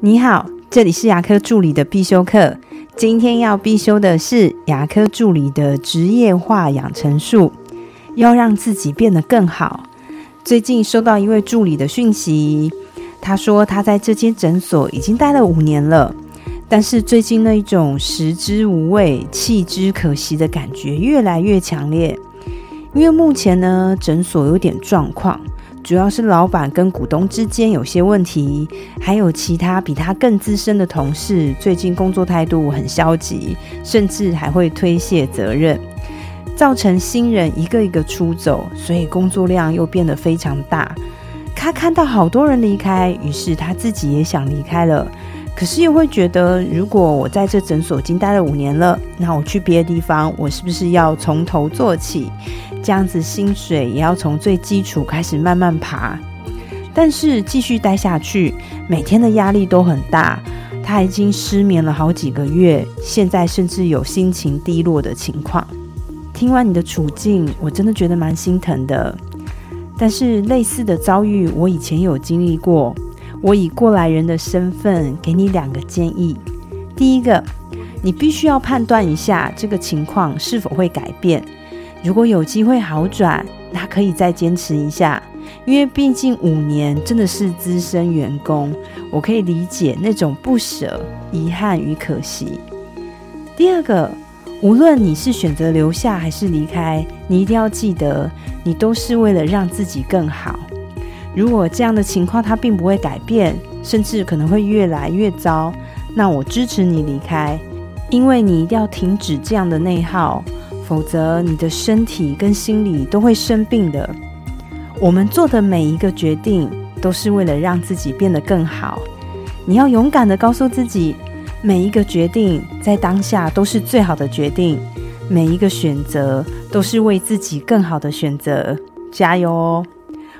你好，这里是牙科助理的必修课。今天要必修的是牙科助理的职业化养成术，要让自己变得更好。最近收到一位助理的讯息，他说他在这间诊所已经待了五年了，但是最近那一种食之无味、弃之可惜的感觉越来越强烈。因为目前呢，诊所有点状况。主要是老板跟股东之间有些问题，还有其他比他更资深的同事，最近工作态度很消极，甚至还会推卸责任，造成新人一个一个出走，所以工作量又变得非常大。他看到好多人离开，于是他自己也想离开了，可是又会觉得，如果我在这诊所已经待了五年了，那我去别的地方，我是不是要从头做起？这样子，薪水也要从最基础开始慢慢爬。但是继续待下去，每天的压力都很大。他已经失眠了好几个月，现在甚至有心情低落的情况。听完你的处境，我真的觉得蛮心疼的。但是类似的遭遇，我以前有经历过。我以过来人的身份，给你两个建议。第一个，你必须要判断一下这个情况是否会改变。如果有机会好转，那可以再坚持一下，因为毕竟五年真的是资深员工，我可以理解那种不舍、遗憾与可惜。第二个，无论你是选择留下还是离开，你一定要记得，你都是为了让自己更好。如果这样的情况它并不会改变，甚至可能会越来越糟，那我支持你离开，因为你一定要停止这样的内耗。否则，你的身体跟心理都会生病的。我们做的每一个决定，都是为了让自己变得更好。你要勇敢的告诉自己，每一个决定在当下都是最好的决定，每一个选择都是为自己更好的选择。加油哦！